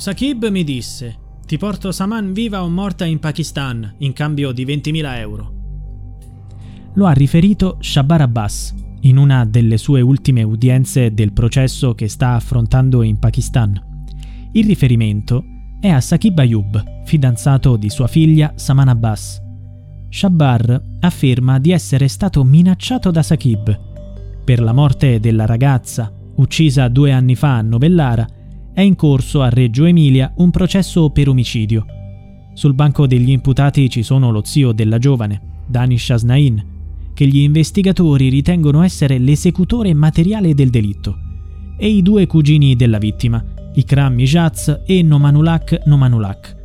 Saqib mi disse: Ti porto Saman viva o morta in Pakistan in cambio di 20.000 euro. Lo ha riferito Shabar Abbas in una delle sue ultime udienze del processo che sta affrontando in Pakistan. Il riferimento è a Saqib Ayub, fidanzato di sua figlia Saman Abbas. Shabbar afferma di essere stato minacciato da Saqib. Per la morte della ragazza, uccisa due anni fa a Novellara, è in corso a Reggio Emilia un processo per omicidio. Sul banco degli imputati ci sono lo zio della giovane, Danish Asnain, che gli investigatori ritengono essere l'esecutore materiale del delitto, e i due cugini della vittima, Ikram Mijaz e Nomanulak Nomanulak.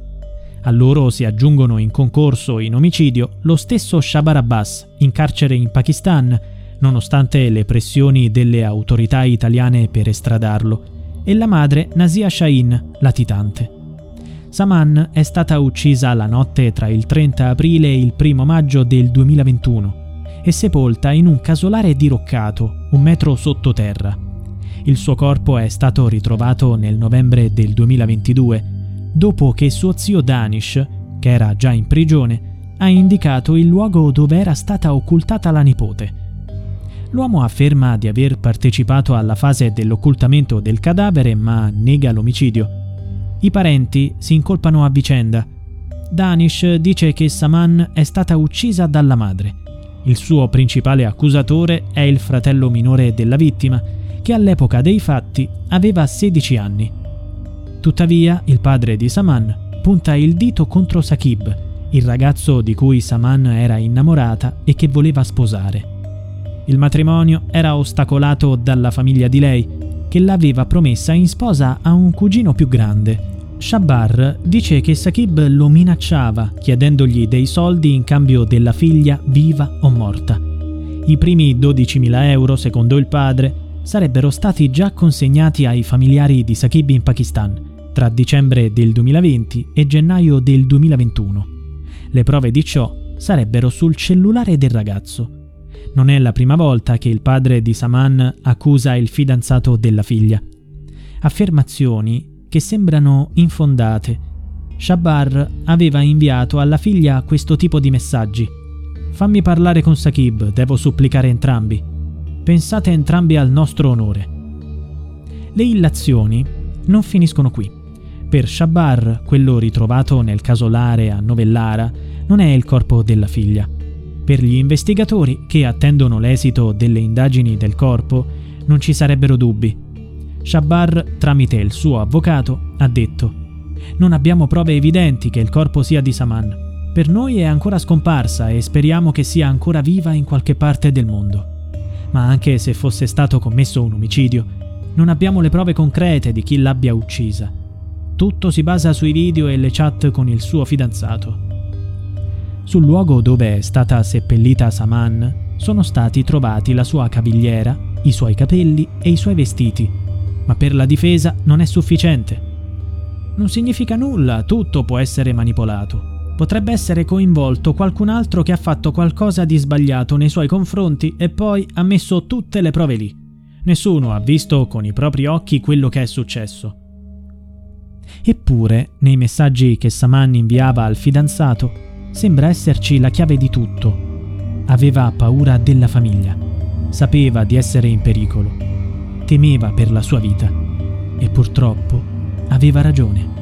A loro si aggiungono in concorso in omicidio lo stesso Shabar Abbas, in carcere in Pakistan, nonostante le pressioni delle autorità italiane per estradarlo, e la madre Nasia Shahin, latitante. Saman è stata uccisa la notte tra il 30 aprile e il 1 maggio del 2021 e sepolta in un casolare diroccato, un metro sottoterra. Il suo corpo è stato ritrovato nel novembre del 2022, dopo che suo zio Danish, che era già in prigione, ha indicato il luogo dove era stata occultata la nipote L'uomo afferma di aver partecipato alla fase dell'occultamento del cadavere ma nega l'omicidio. I parenti si incolpano a vicenda. Danish dice che Saman è stata uccisa dalla madre. Il suo principale accusatore è il fratello minore della vittima, che all'epoca dei fatti aveva 16 anni. Tuttavia, il padre di Saman punta il dito contro Sakib, il ragazzo di cui Saman era innamorata e che voleva sposare. Il matrimonio era ostacolato dalla famiglia di lei, che l'aveva promessa in sposa a un cugino più grande. Shabar dice che Sakib lo minacciava chiedendogli dei soldi in cambio della figlia viva o morta. I primi 12.000 euro, secondo il padre, sarebbero stati già consegnati ai familiari di Sakib in Pakistan tra dicembre del 2020 e gennaio del 2021. Le prove di ciò sarebbero sul cellulare del ragazzo. Non è la prima volta che il padre di Saman accusa il fidanzato della figlia. Affermazioni che sembrano infondate. Shabar aveva inviato alla figlia questo tipo di messaggi. Fammi parlare con Sakib, devo supplicare entrambi. Pensate entrambi al nostro onore. Le illazioni non finiscono qui. Per Shabar, quello ritrovato nel casolare a Novellara, non è il corpo della figlia. Per gli investigatori che attendono l'esito delle indagini del corpo non ci sarebbero dubbi. Shabar, tramite il suo avvocato, ha detto Non abbiamo prove evidenti che il corpo sia di Saman. Per noi è ancora scomparsa e speriamo che sia ancora viva in qualche parte del mondo. Ma anche se fosse stato commesso un omicidio, non abbiamo le prove concrete di chi l'abbia uccisa. Tutto si basa sui video e le chat con il suo fidanzato. Sul luogo dove è stata seppellita Saman sono stati trovati la sua cavigliera, i suoi capelli e i suoi vestiti, ma per la difesa non è sufficiente. Non significa nulla, tutto può essere manipolato. Potrebbe essere coinvolto qualcun altro che ha fatto qualcosa di sbagliato nei suoi confronti e poi ha messo tutte le prove lì. Nessuno ha visto con i propri occhi quello che è successo. Eppure, nei messaggi che Saman inviava al fidanzato, sembra esserci la chiave di tutto. Aveva paura della famiglia, sapeva di essere in pericolo, temeva per la sua vita e purtroppo aveva ragione.